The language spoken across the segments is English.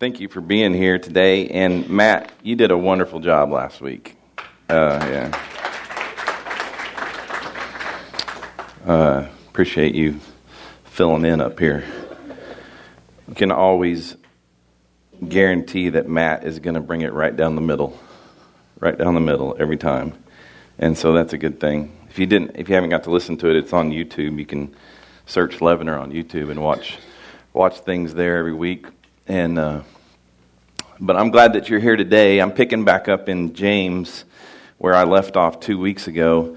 Thank you for being here today. And Matt, you did a wonderful job last week. Uh, yeah. Uh, appreciate you filling in up here. You can always guarantee that Matt is going to bring it right down the middle, right down the middle every time, and so that's a good thing. If you didn't, if you haven't got to listen to it, it's on YouTube. You can search Levener on YouTube and watch watch things there every week. And uh, but I'm glad that you're here today. I'm picking back up in James where I left off two weeks ago.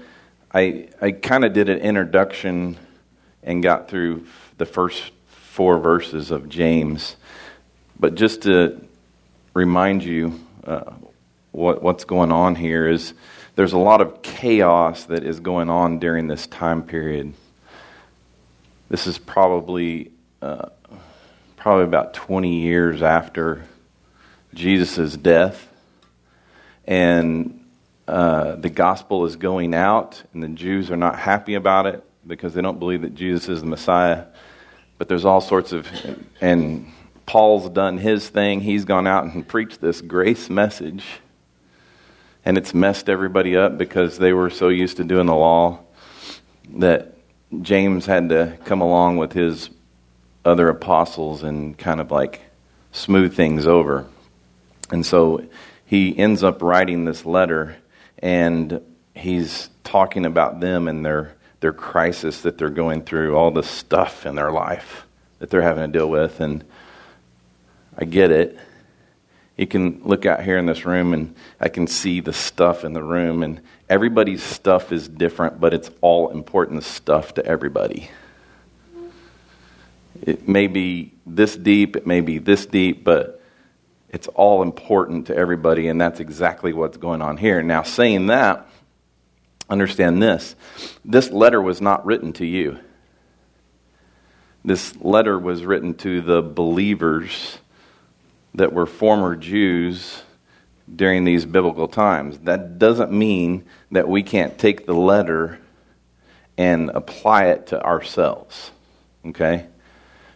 I I kind of did an introduction and got through the first four verses of James, but just to remind you uh, what what's going on here is there's a lot of chaos that is going on during this time period. This is probably uh, probably about 20 years after Jesus' death, and uh, the gospel is going out, and the Jews are not happy about it because they don't believe that Jesus is the Messiah. But there's all sorts of, and Paul's done his thing. He's gone out and preached this grace message, and it's messed everybody up because they were so used to doing the law that James had to come along with his other apostles and kind of like smooth things over. And so he ends up writing this letter and he's talking about them and their their crisis that they're going through, all the stuff in their life that they're having to deal with and I get it. You can look out here in this room and I can see the stuff in the room and everybody's stuff is different, but it's all important stuff to everybody. It may be this deep, it may be this deep, but it's all important to everybody, and that's exactly what's going on here. Now, saying that, understand this this letter was not written to you. This letter was written to the believers that were former Jews during these biblical times. That doesn't mean that we can't take the letter and apply it to ourselves. Okay?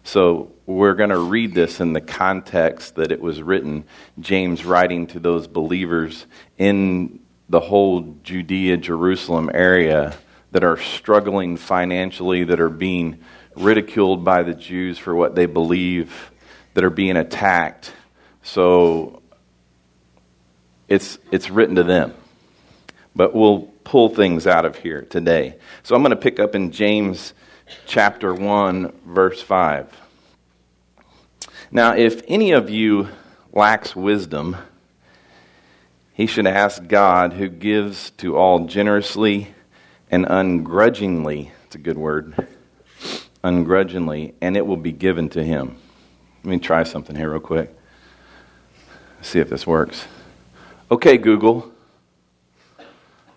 So we're going to read this in the context that it was written. James writing to those believers in the whole Judea, Jerusalem area that are struggling financially, that are being ridiculed by the Jews for what they believe, that are being attacked. So it's, it's written to them. But we'll pull things out of here today. So I'm going to pick up in James chapter 1, verse 5. Now, if any of you lacks wisdom, he should ask God, who gives to all generously and ungrudgingly. It's a good word. Ungrudgingly, and it will be given to him. Let me try something here, real quick. See if this works. Okay, Google.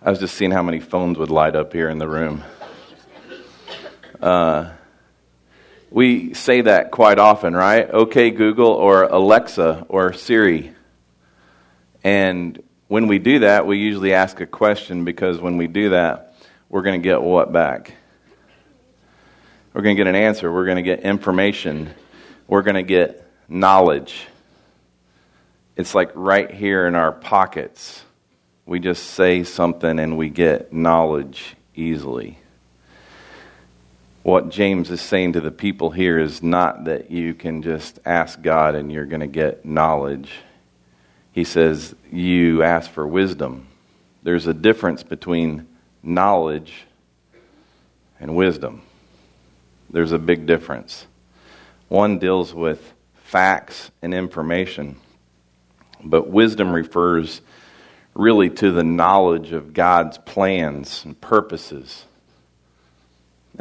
I was just seeing how many phones would light up here in the room. Uh, we say that quite often, right? Okay, Google, or Alexa, or Siri. And when we do that, we usually ask a question because when we do that, we're going to get what back? We're going to get an answer. We're going to get information. We're going to get knowledge. It's like right here in our pockets. We just say something and we get knowledge easily what James is saying to the people here is not that you can just ask God and you're going to get knowledge. He says you ask for wisdom. There's a difference between knowledge and wisdom. There's a big difference. One deals with facts and information, but wisdom refers really to the knowledge of God's plans and purposes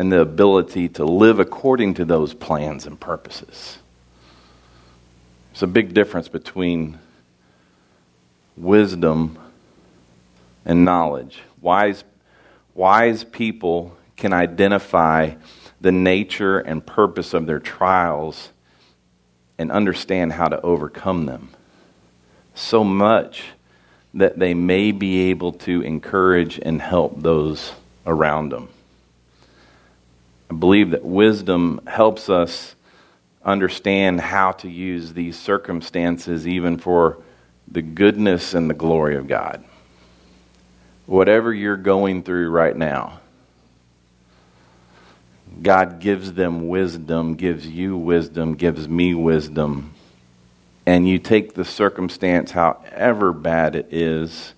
and the ability to live according to those plans and purposes. There's a big difference between wisdom and knowledge. Wise, wise people can identify the nature and purpose of their trials and understand how to overcome them. So much that they may be able to encourage and help those around them. I believe that wisdom helps us understand how to use these circumstances even for the goodness and the glory of God. Whatever you're going through right now, God gives them wisdom, gives you wisdom, gives me wisdom. And you take the circumstance, however bad it is,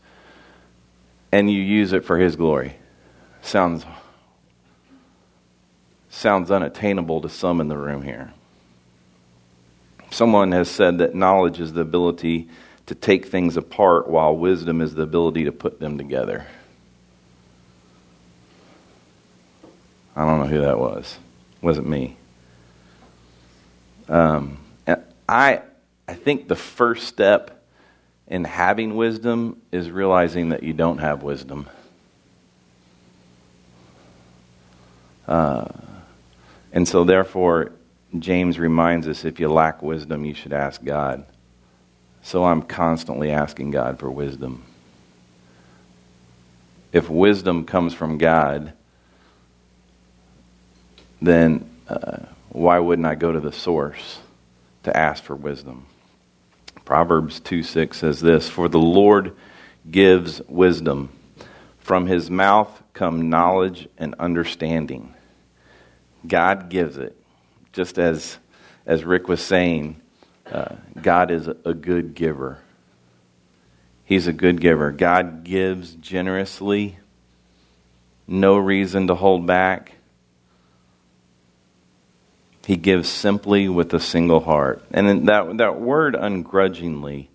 and you use it for His glory. Sounds sounds unattainable to some in the room here. Someone has said that knowledge is the ability to take things apart, while wisdom is the ability to put them together. I don't know who that was. It wasn't me. Um, I, I think the first step in having wisdom is realizing that you don't have wisdom. Uh, and so, therefore, James reminds us if you lack wisdom, you should ask God. So I'm constantly asking God for wisdom. If wisdom comes from God, then uh, why wouldn't I go to the source to ask for wisdom? Proverbs 2 6 says this For the Lord gives wisdom, from his mouth come knowledge and understanding. God gives it. Just as, as Rick was saying, uh, God is a good giver. He's a good giver. God gives generously, no reason to hold back. He gives simply with a single heart. And that, that word ungrudgingly,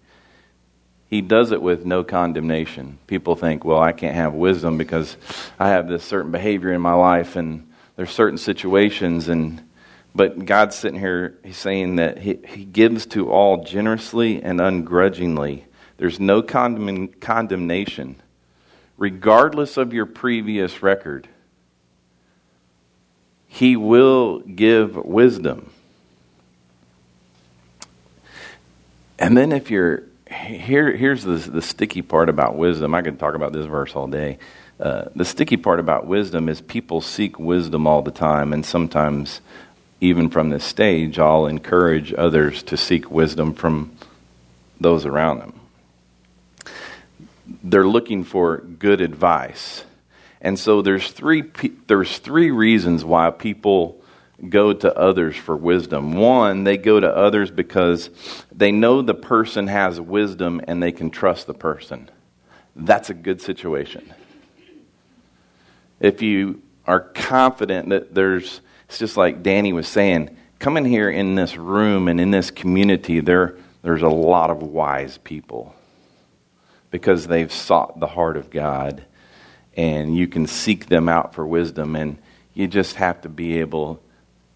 he does it with no condemnation. People think, well, I can't have wisdom because I have this certain behavior in my life and there's certain situations and but God's sitting here he's saying that he, he gives to all generously and ungrudgingly. There's no condemn, condemnation, regardless of your previous record. He will give wisdom. And then if you're here, here's the, the sticky part about wisdom. I could talk about this verse all day. Uh, the sticky part about wisdom is people seek wisdom all the time, and sometimes even from this stage, I'll encourage others to seek wisdom from those around them. They're looking for good advice. And so there's three, there's three reasons why people go to others for wisdom. One, they go to others because they know the person has wisdom and they can trust the person. That's a good situation. If you are confident that there's it's just like Danny was saying, coming here in this room and in this community, there, there's a lot of wise people because they've sought the heart of God and you can seek them out for wisdom and you just have to be able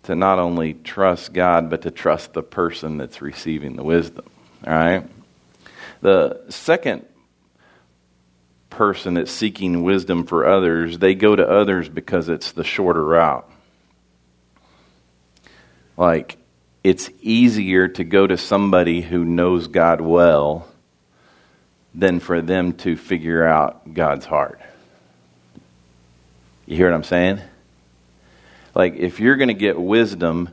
to not only trust God but to trust the person that's receiving the wisdom. All right? The second person that's seeking wisdom for others, they go to others because it's the shorter route. Like, it's easier to go to somebody who knows God well than for them to figure out God's heart. You hear what I'm saying? Like, if you're going to get wisdom,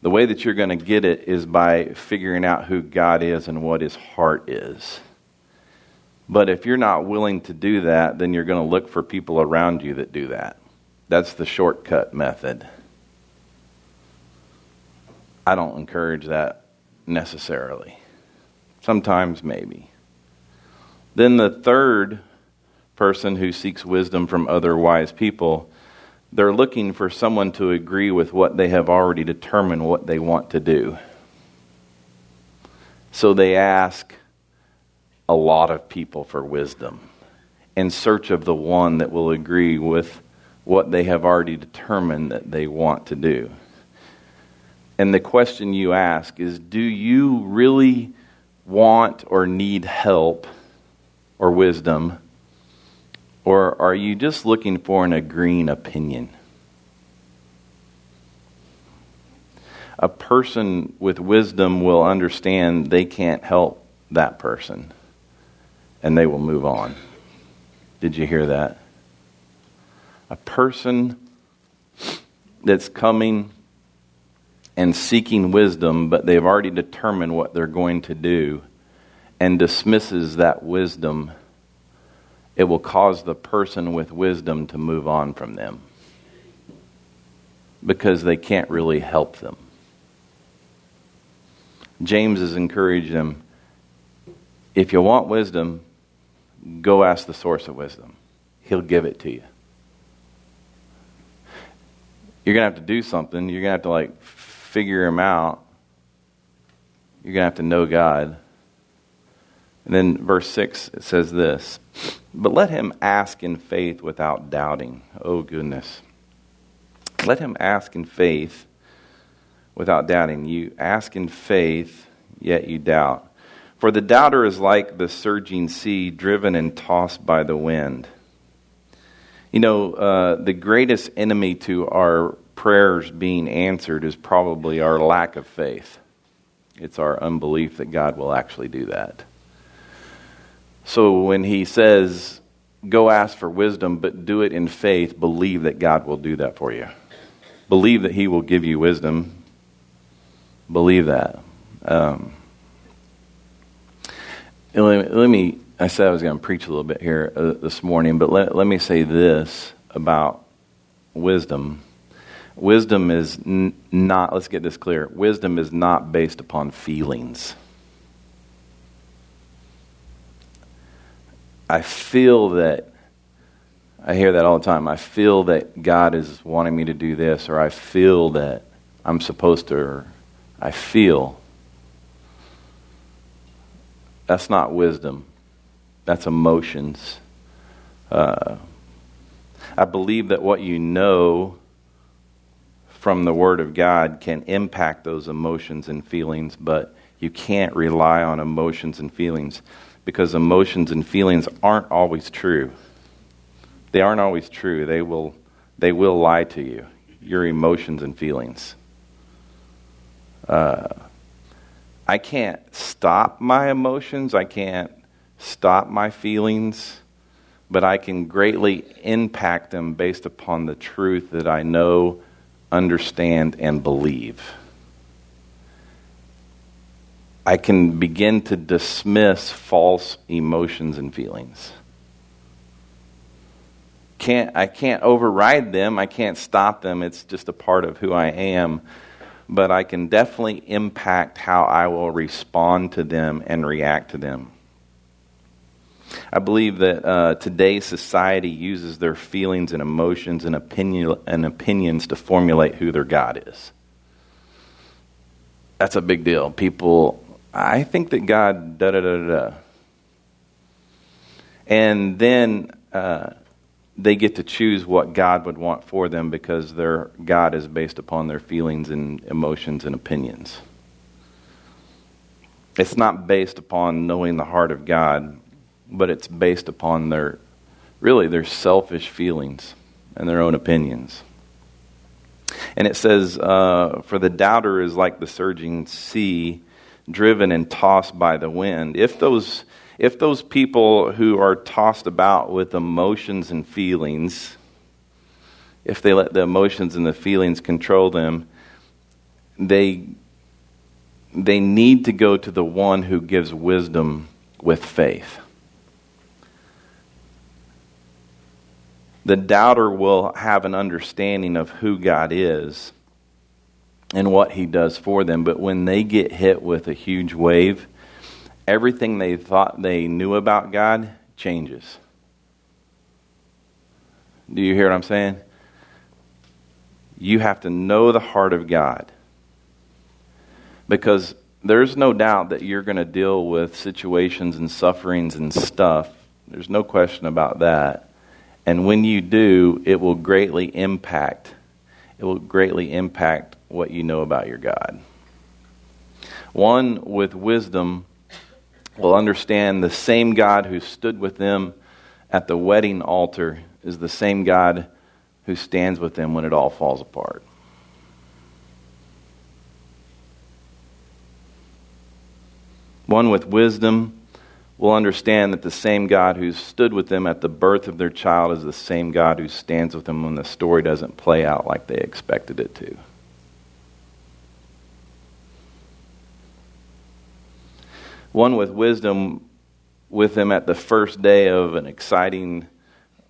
the way that you're going to get it is by figuring out who God is and what his heart is. But if you're not willing to do that, then you're going to look for people around you that do that. That's the shortcut method. I don't encourage that necessarily. Sometimes, maybe. Then the third person who seeks wisdom from other wise people, they're looking for someone to agree with what they have already determined what they want to do. So they ask a lot of people for wisdom in search of the one that will agree with what they have already determined that they want to do. And the question you ask is Do you really want or need help or wisdom? Or are you just looking for an agreeing opinion? A person with wisdom will understand they can't help that person and they will move on. Did you hear that? A person that's coming and seeking wisdom, but they've already determined what they're going to do and dismisses that wisdom, it will cause the person with wisdom to move on from them because they can't really help them. James has encouraged them if you want wisdom, go ask the source of wisdom. He'll give it to you. You're going to have to do something. You're going to have to like figure him out. You're going to have to know God. And then verse 6 it says this, but let him ask in faith without doubting. Oh goodness. Let him ask in faith without doubting. You ask in faith, yet you doubt. For the doubter is like the surging sea, driven and tossed by the wind. You know, uh, the greatest enemy to our prayers being answered is probably our lack of faith. It's our unbelief that God will actually do that. So when he says, go ask for wisdom, but do it in faith, believe that God will do that for you. Believe that he will give you wisdom. Believe that. Um, let, let, me, I said I was going to preach a little bit here uh, this morning, but let, let me say this about wisdom. Wisdom is n- not, let's get this clear, wisdom is not based upon feelings. I feel that, I hear that all the time. I feel that God is wanting me to do this, or I feel that I'm supposed to, or I feel. That's not wisdom, that's emotions. Uh, I believe that what you know from the Word of God can impact those emotions and feelings, but you can't rely on emotions and feelings because emotions and feelings aren't always true. They aren't always true. They will, they will lie to you, your emotions and feelings. Uh, I can't stop my emotions, I can't stop my feelings, but I can greatly impact them based upon the truth that I know, understand, and believe. I can begin to dismiss false emotions and feelings. Can't, I can't override them. I can't stop them. It's just a part of who I am. But I can definitely impact how I will respond to them and react to them. I believe that uh, today's society uses their feelings and emotions and, opinion, and opinions to formulate who their God is. That's a big deal. People I think that God, da da da da. And then uh, they get to choose what God would want for them because their God is based upon their feelings and emotions and opinions. It's not based upon knowing the heart of God, but it's based upon their, really, their selfish feelings and their own opinions. And it says, uh, For the doubter is like the surging sea driven and tossed by the wind. If those, if those people who are tossed about with emotions and feelings, if they let the emotions and the feelings control them, they, they need to go to the one who gives wisdom with faith. The doubter will have an understanding of who God is and what he does for them. But when they get hit with a huge wave, everything they thought they knew about God changes. Do you hear what I'm saying? You have to know the heart of God. Because there's no doubt that you're going to deal with situations and sufferings and stuff. There's no question about that. And when you do, it will greatly impact. It will greatly impact what you know about your God. One with wisdom will understand the same God who stood with them at the wedding altar is the same God who stands with them when it all falls apart. One with wisdom will understand that the same God who stood with them at the birth of their child is the same God who stands with them when the story doesn't play out like they expected it to. One with wisdom with them at the first day of an exciting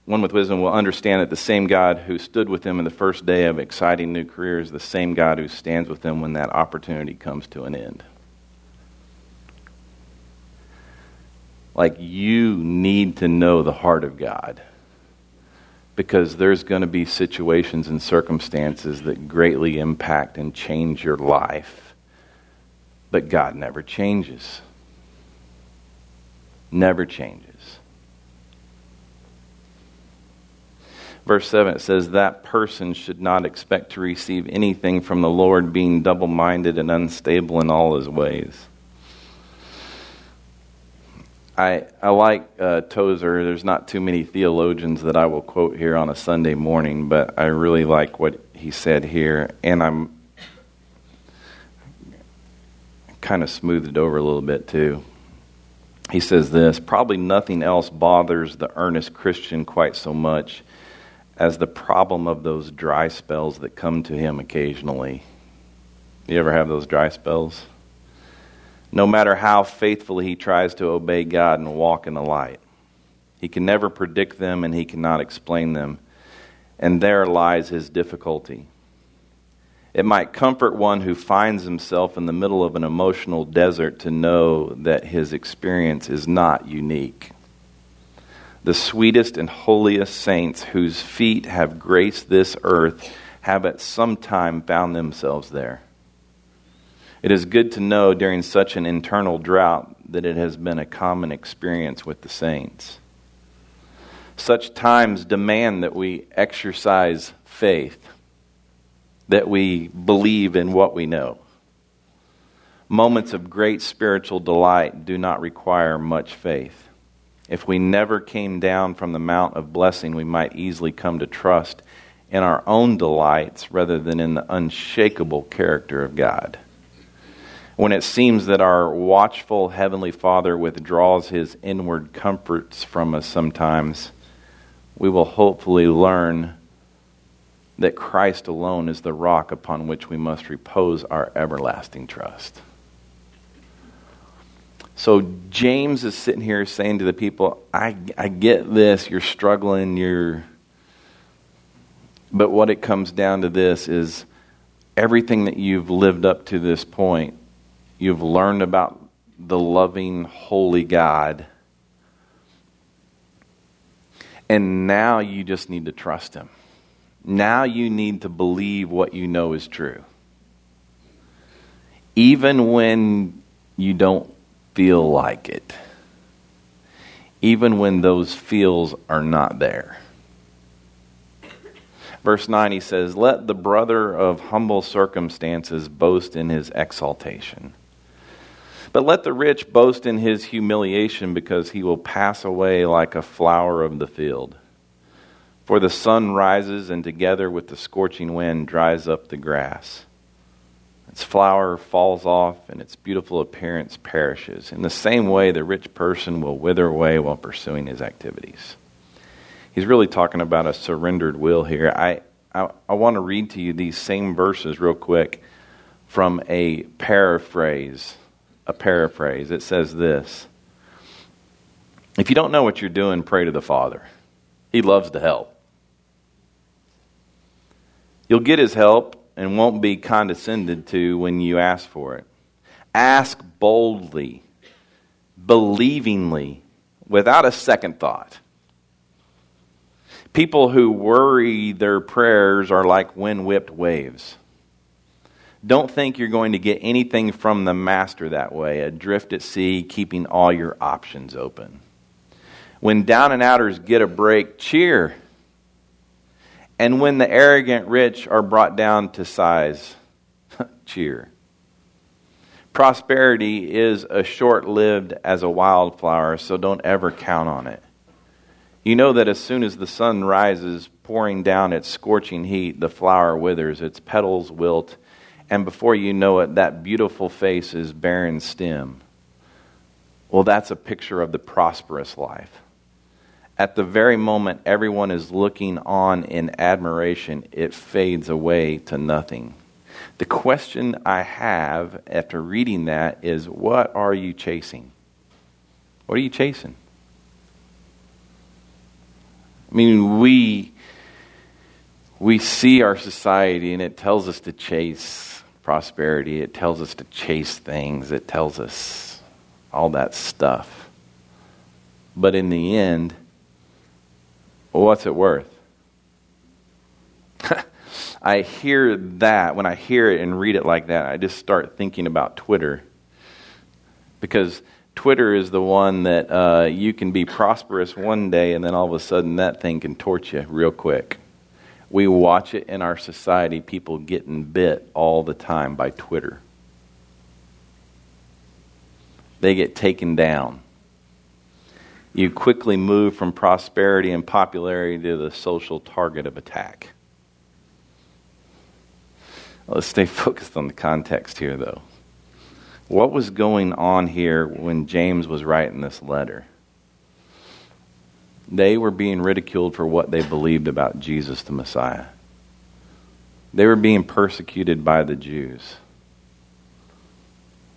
one with wisdom will understand that the same God who stood with them in the first day of exciting new career is the same God who stands with them when that opportunity comes to an end. Like, you need to know the heart of God because there's going to be situations and circumstances that greatly impact and change your life. But God never changes. Never changes. Verse 7 it says, That person should not expect to receive anything from the Lord, being double minded and unstable in all his ways. I, I like uh, Tozer. There's not too many theologians that I will quote here on a Sunday morning, but I really like what he said here. And I'm kind of smoothed it over a little bit too. He says this Probably nothing else bothers the earnest Christian quite so much as the problem of those dry spells that come to him occasionally. You ever have those dry spells? No matter how faithfully he tries to obey God and walk in the light, he can never predict them and he cannot explain them. And there lies his difficulty. It might comfort one who finds himself in the middle of an emotional desert to know that his experience is not unique the sweetest and holiest saints whose feet have graced this earth have at some time found themselves there. It is good to know during such an internal drought that it has been a common experience with the saints. Such times demand that we exercise faith, that we believe in what we know. Moments of great spiritual delight do not require much faith. If we never came down from the mount of blessing, we might easily come to trust in our own delights rather than in the unshakable character of God. When it seems that our watchful Heavenly Father withdraws his inward comforts from us sometimes, we will hopefully learn that Christ alone is the rock upon which we must repose our everlasting trust. So James is sitting here saying to the people, I, I get this, you're struggling, you're. But what it comes down to this is everything that you've lived up to this point, you've learned about the loving, holy God. And now you just need to trust Him. Now you need to believe what you know is true. Even when you don't feel like it, even when those feels are not there. Verse 9, he says, Let the brother of humble circumstances boast in his exaltation. But let the rich boast in his humiliation, because he will pass away like a flower of the field. For the sun rises, and together with the scorching wind dries up the grass. Its flower falls off and its beautiful appearance perishes. In the same way, the rich person will wither away while pursuing his activities. He's really talking about a surrendered will here. I, I, I want to read to you these same verses real quick from a paraphrase. A paraphrase. It says this If you don't know what you're doing, pray to the Father. He loves to help. You'll get his help and won't be condescended to when you ask for it. Ask boldly, believingly, without a second thought. People who worry their prayers are like wind whipped waves. Don't think you're going to get anything from the master that way, adrift at sea, keeping all your options open. When down and outers get a break, cheer and when the arrogant rich are brought down to size, cheer. Prosperity is as short lived as a wildflower, so don't ever count on it. You know that as soon as the sun rises, pouring down its scorching heat, the flower withers, its petals wilt, and before you know it, that beautiful face is barren stem. Well, that's a picture of the prosperous life at the very moment everyone is looking on in admiration, it fades away to nothing. The question I have after reading that is what are you chasing? What are you chasing? I mean, we we see our society and it tells us to chase prosperity. It tells us to chase things. It tells us all that stuff. But in the end, what's it worth? I hear that, when I hear it and read it like that, I just start thinking about Twitter. Because Twitter is the one that uh, you can be prosperous one day and then all of a sudden that thing can torch you real quick. We watch it in our society, people getting bit all the time by Twitter. They get taken down. You quickly move from prosperity and popularity to the social target of attack. Let's stay focused on the context here, though. What was going on here when James was writing this letter? They were being ridiculed for what they believed about Jesus the Messiah. They were being persecuted by the Jews.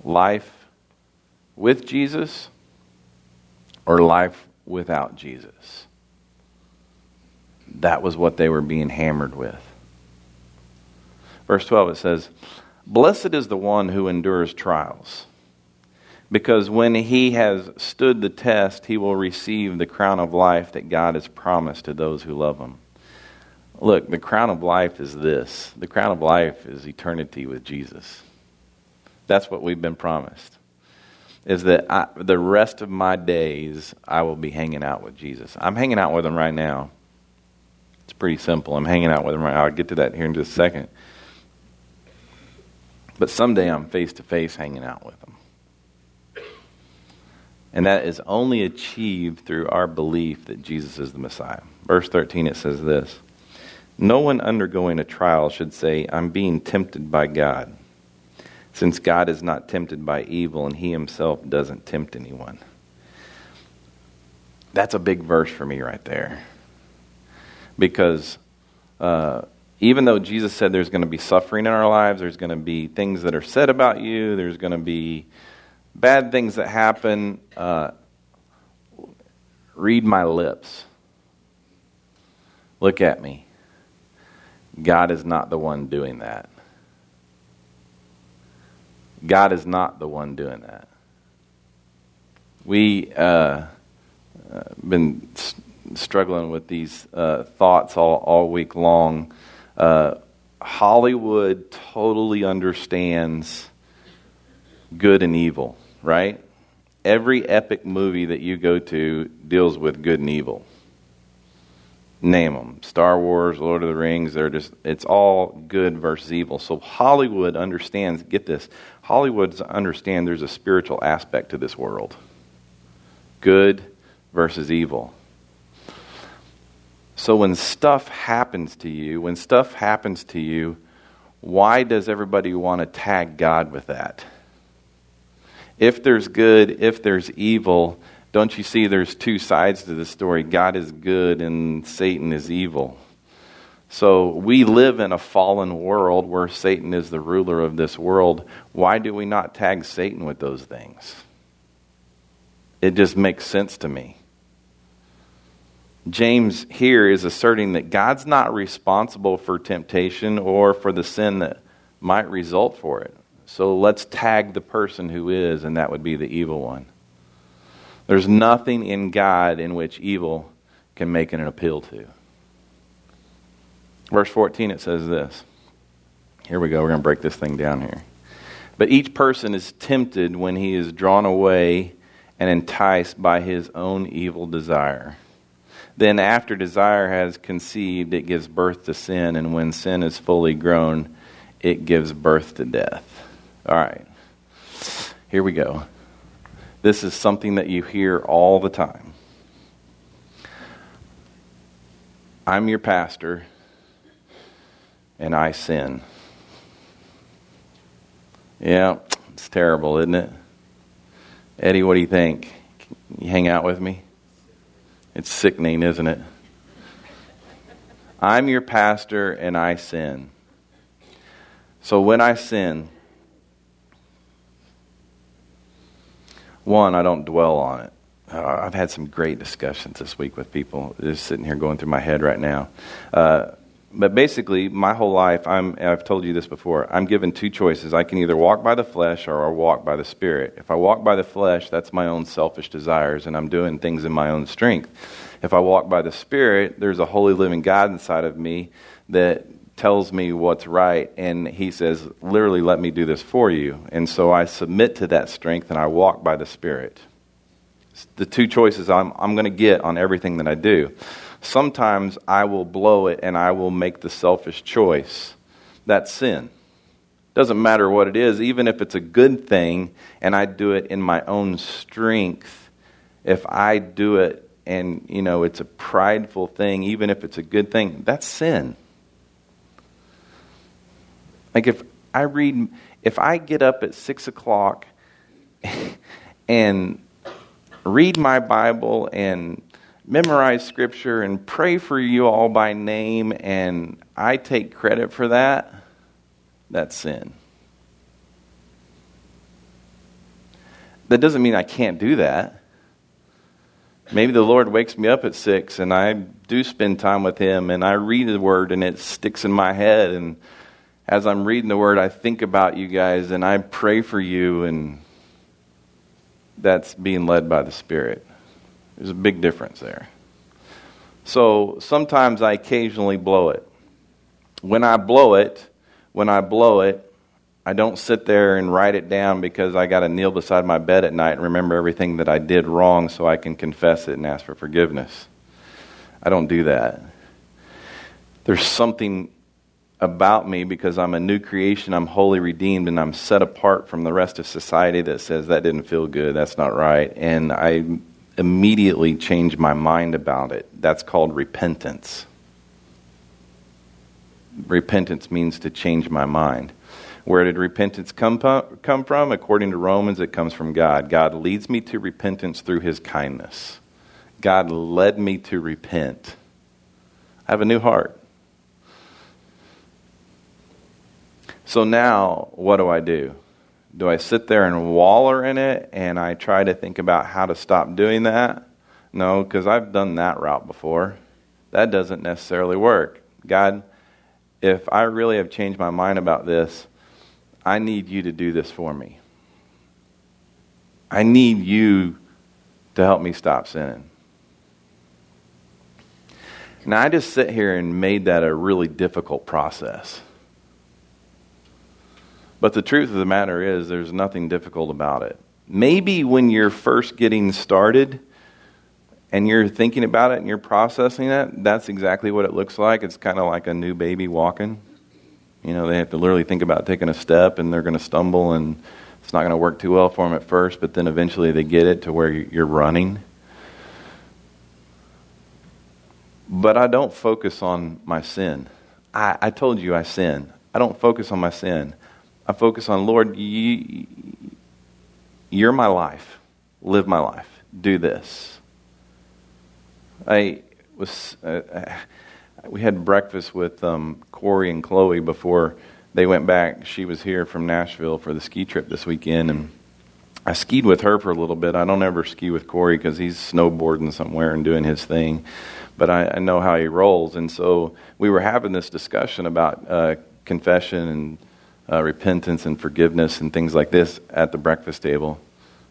Life with Jesus or life without Jesus. That was what they were being hammered with. Verse 12 it says, Blessed is the one who endures trials, because when he has stood the test, he will receive the crown of life that God has promised to those who love him. Look, the crown of life is this the crown of life is eternity with Jesus. That's what we've been promised. Is that I, the rest of my days I will be hanging out with Jesus. I'm hanging out with him right now. It's pretty simple. I'm hanging out with him right now. I'll get to that here in just a second. But someday I'm face to face hanging out with him. And that is only achieved through our belief that Jesus is the Messiah. Verse 13, it says this No one undergoing a trial should say, I'm being tempted by God, since God is not tempted by evil and he himself doesn't tempt anyone. That's a big verse for me right there. Because uh, even though Jesus said there's going to be suffering in our lives, there's going to be things that are said about you, there's going to be bad things that happen, uh, read my lips. Look at me. God is not the one doing that. God is not the one doing that. We uh, uh, been struggling with these uh, thoughts all, all week long uh, Hollywood totally understands good and evil, right? Every epic movie that you go to deals with good and evil. Name them Star Wars, Lord of the Rings, they're just, it's all good versus evil. So Hollywood understands, get this, Hollywood understand there's a spiritual aspect to this world good versus evil. So when stuff happens to you, when stuff happens to you, why does everybody want to tag God with that? If there's good, if there's evil, don't you see there's two sides to the story? God is good and Satan is evil. So we live in a fallen world where Satan is the ruler of this world. Why do we not tag Satan with those things? It just makes sense to me. James here is asserting that God's not responsible for temptation or for the sin that might result for it. So let's tag the person who is, and that would be the evil one. There's nothing in God in which evil can make an appeal to. Verse 14, it says this. Here we go. We're going to break this thing down here. But each person is tempted when he is drawn away and enticed by his own evil desire. Then, after desire has conceived, it gives birth to sin, and when sin is fully grown, it gives birth to death. All right, here we go. This is something that you hear all the time. I'm your pastor, and I sin. Yeah, it's terrible, isn't it? Eddie, what do you think? Can you hang out with me? It's sickening, isn't it? I'm your pastor and I sin. So when I sin, one, I don't dwell on it. uh, I've had some great discussions this week with people. Just sitting here going through my head right now. Uh, but basically, my whole life, I'm, I've told you this before, I'm given two choices. I can either walk by the flesh or I walk by the spirit. If I walk by the flesh, that's my own selfish desires, and I'm doing things in my own strength. If I walk by the spirit, there's a holy living God inside of me that tells me what's right, and he says, literally, let me do this for you. And so I submit to that strength and I walk by the spirit. It's the two choices I'm, I'm going to get on everything that I do sometimes I will blow it and I will make the selfish choice. That's sin. Doesn't matter what it is, even if it's a good thing and I do it in my own strength, if I do it and, you know, it's a prideful thing, even if it's a good thing, that's sin. Like if I read, if I get up at six o'clock and read my Bible and memorize scripture and pray for you all by name and I take credit for that, that's sin. That doesn't mean I can't do that. Maybe the Lord wakes me up at six and I do spend time with Him and I read the Word and it sticks in my head. And as I'm reading the Word, I think about you guys and I pray for you, and that's being led by the Spirit. There's a big difference there. So sometimes I occasionally blow it. When I blow it, when I blow it, I don't sit there and write it down because I got to kneel beside my bed at night and remember everything that I did wrong so I can confess it and ask for forgiveness. I don't do that. There's something about me because I'm a new creation, I'm wholly redeemed, and I'm set apart from the rest of society that says that didn't feel good, that's not right. And I immediately change my mind about it. That's called repentance. Repentance means to change my mind. Where did repentance come, come from? According to Romans, it comes from God. God leads me to repentance through his kindness. God led me to repent. I have a new heart. So now, what do I do? do I sit there and waller in it and I try to think about how to stop doing that? No, because I've done that route before. That doesn't necessarily work. God, if I really have changed my mind about this, I need you to do this for me. I need you to help me stop sinning. Now, I just sit here and made that a really difficult process. But the truth of the matter is, there's nothing difficult about it. Maybe when you're first getting started and you're thinking about it and you're processing it, that's exactly what it looks like. It's kind of like a new baby walking. You know, they have to literally think about taking a step and they're going to stumble and it's not going to work too well for them at first, but then eventually they get it to where you're running. But I don't focus on my sin. I, I told you I sin. I don't focus on my sin. I focus on, Lord, you, you're my life. Live my life. Do this. I was, uh, uh, we had breakfast with um, Corey and Chloe before they went back. She was here from Nashville for the ski trip this weekend, and I skied with her for a little bit. I don't ever ski with Corey because he's snowboarding somewhere and doing his thing, but I, I, know how he rolls. And so we were having this discussion about uh, confession and uh, repentance and forgiveness and things like this at the breakfast table.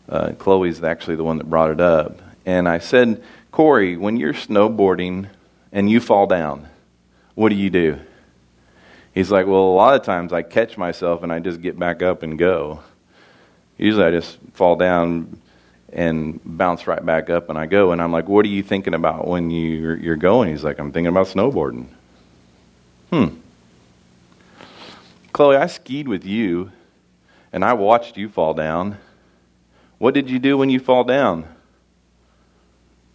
Uh, Chloe's actually the one that brought it up. And I said, Corey, when you're snowboarding and you fall down, what do you do? He's like, Well, a lot of times I catch myself and I just get back up and go. Usually I just fall down and bounce right back up and I go. And I'm like, What are you thinking about when you're, you're going? He's like, I'm thinking about snowboarding. Hmm. Chloe, I skied with you and I watched you fall down. What did you do when you fall down?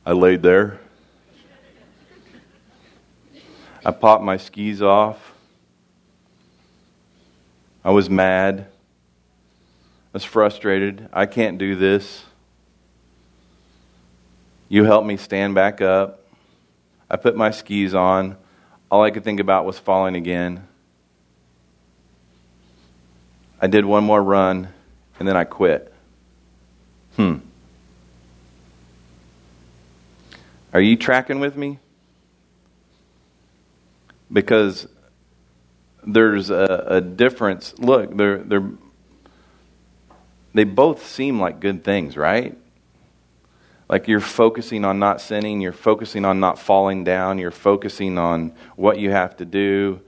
I laid there. I popped my skis off. I was mad. I was frustrated. I can't do this. You helped me stand back up. I put my skis on. All I could think about was falling again. I did one more run and then I quit. Hmm. Are you tracking with me? Because there's a, a difference. Look, they're, they're, they both seem like good things, right? Like you're focusing on not sinning, you're focusing on not falling down, you're focusing on what you have to do.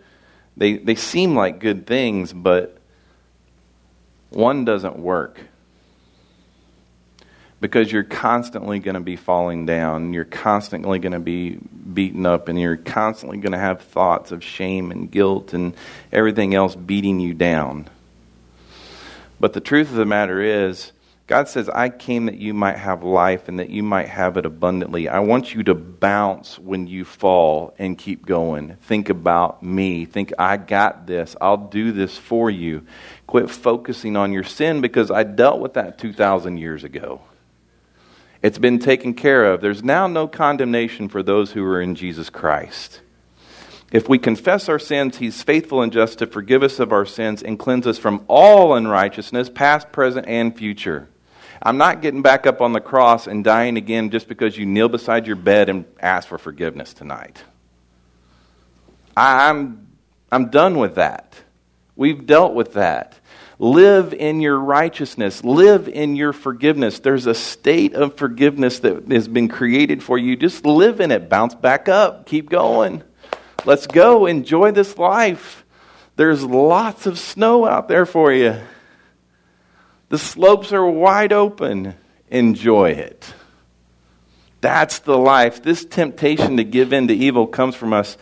They, they seem like good things, but one doesn't work because you're constantly going to be falling down. You're constantly going to be beaten up, and you're constantly going to have thoughts of shame and guilt and everything else beating you down. But the truth of the matter is, God says, I came that you might have life and that you might have it abundantly. I want you to bounce when you fall and keep going. Think about me. Think, I got this. I'll do this for you. Quit focusing on your sin because I dealt with that 2,000 years ago. It's been taken care of. There's now no condemnation for those who are in Jesus Christ. If we confess our sins, He's faithful and just to forgive us of our sins and cleanse us from all unrighteousness, past, present, and future. I'm not getting back up on the cross and dying again just because you kneel beside your bed and ask for forgiveness tonight. I'm, I'm done with that. We've dealt with that. Live in your righteousness. Live in your forgiveness. There's a state of forgiveness that has been created for you. Just live in it. Bounce back up. Keep going. Let's go. Enjoy this life. There's lots of snow out there for you. The slopes are wide open. Enjoy it. That's the life. This temptation to give in to evil comes from us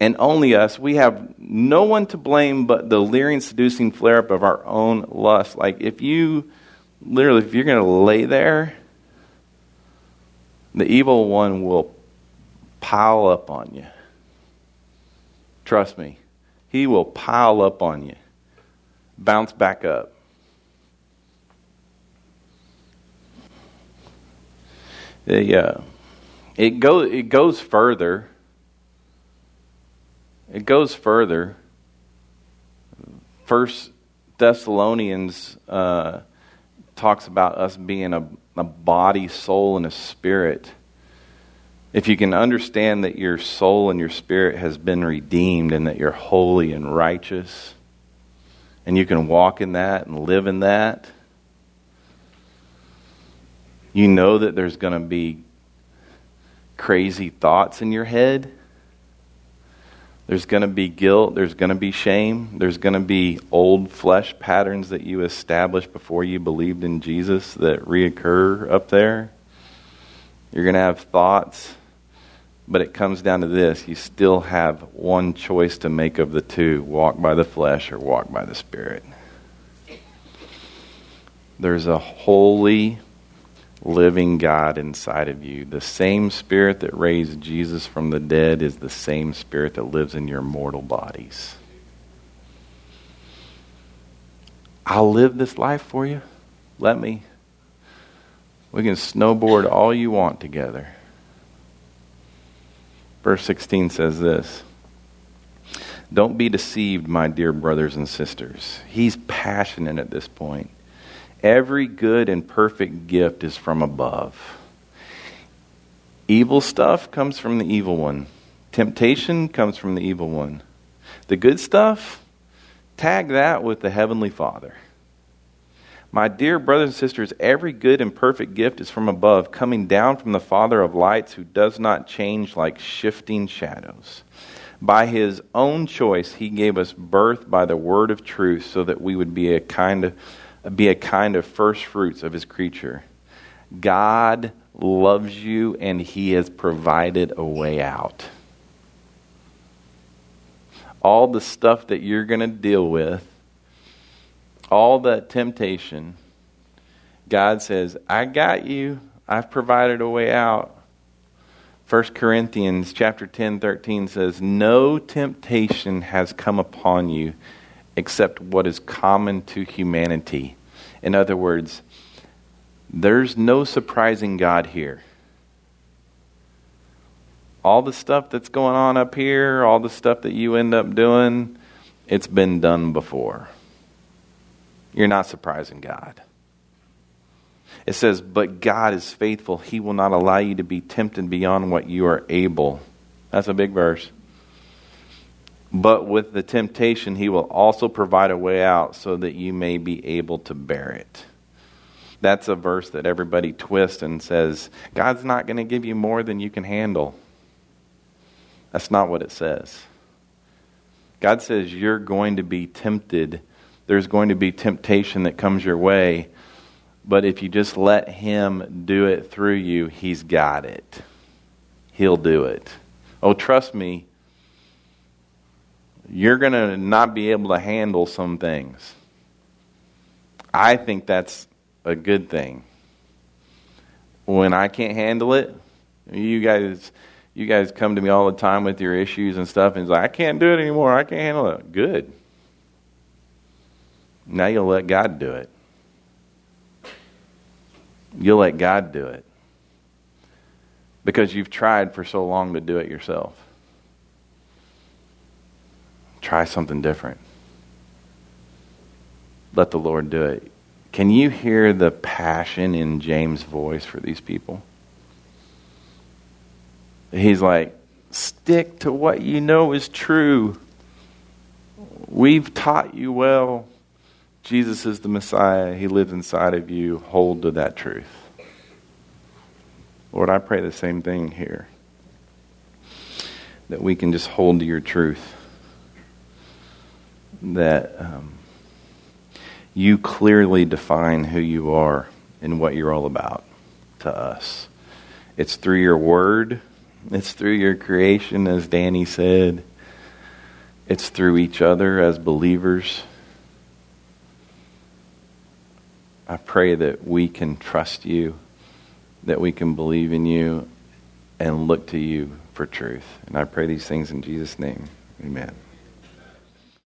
and only us, we have no one to blame but the leering, seducing flare up of our own lust. Like, if you, literally, if you're going to lay there, the evil one will pile up on you. Trust me, he will pile up on you, bounce back up. The, uh, it, go, it goes further it goes further. First Thessalonians uh, talks about us being a, a body, soul, and a spirit. If you can understand that your soul and your spirit has been redeemed and that you're holy and righteous, and you can walk in that and live in that, you know that there's going to be crazy thoughts in your head there's going to be guilt. There's going to be shame. There's going to be old flesh patterns that you established before you believed in Jesus that reoccur up there. You're going to have thoughts. But it comes down to this you still have one choice to make of the two walk by the flesh or walk by the Spirit. There's a holy living God inside of you. The same spirit that raised Jesus from the dead is the same spirit that lives in your mortal bodies. I'll live this life for you. Let me. We can snowboard all you want together. Verse 16 says this Don't be deceived, my dear brothers and sisters. He's passionate at this point. Every good and perfect gift is from above. Evil stuff comes from the evil one. Temptation comes from the evil one. The good stuff, tag that with the Heavenly Father. My dear brothers and sisters, every good and perfect gift is from above, coming down from the Father of lights, who does not change like shifting shadows. By his own choice, he gave us birth by the word of truth, so that we would be a kind of be a kind of first fruits of his creature. God loves you and he has provided a way out. All the stuff that you're going to deal with, all that temptation, God says, I got you. I've provided a way out. 1 Corinthians chapter 10, 13 says, No temptation has come upon you except what is common to humanity. In other words, there's no surprising God here. All the stuff that's going on up here, all the stuff that you end up doing, it's been done before. You're not surprising God. It says, But God is faithful. He will not allow you to be tempted beyond what you are able. That's a big verse. But with the temptation, He will also provide a way out so that you may be able to bear it. That's a verse that everybody twists and says, God's not going to give you more than you can handle. That's not what it says. God says you're going to be tempted. There's going to be temptation that comes your way. But if you just let Him do it through you, He's got it. He'll do it. Oh, trust me, you're going to not be able to handle some things. I think that's a good thing. When I can't handle it, you guys you guys come to me all the time with your issues and stuff and it's like I can't do it anymore. I can't handle it. Good. Now you'll let God do it. You'll let God do it. Because you've tried for so long to do it yourself. Try something different. Let the Lord do it. Can you hear the passion in James' voice for these people? He's like, stick to what you know is true. We've taught you well. Jesus is the Messiah. He lives inside of you. Hold to that truth. Lord, I pray the same thing here. That we can just hold to your truth. That um, you clearly define who you are and what you're all about to us. It's through your word, it's through your creation, as Danny said, it's through each other as believers. I pray that we can trust you, that we can believe in you, and look to you for truth. And I pray these things in Jesus' name. Amen.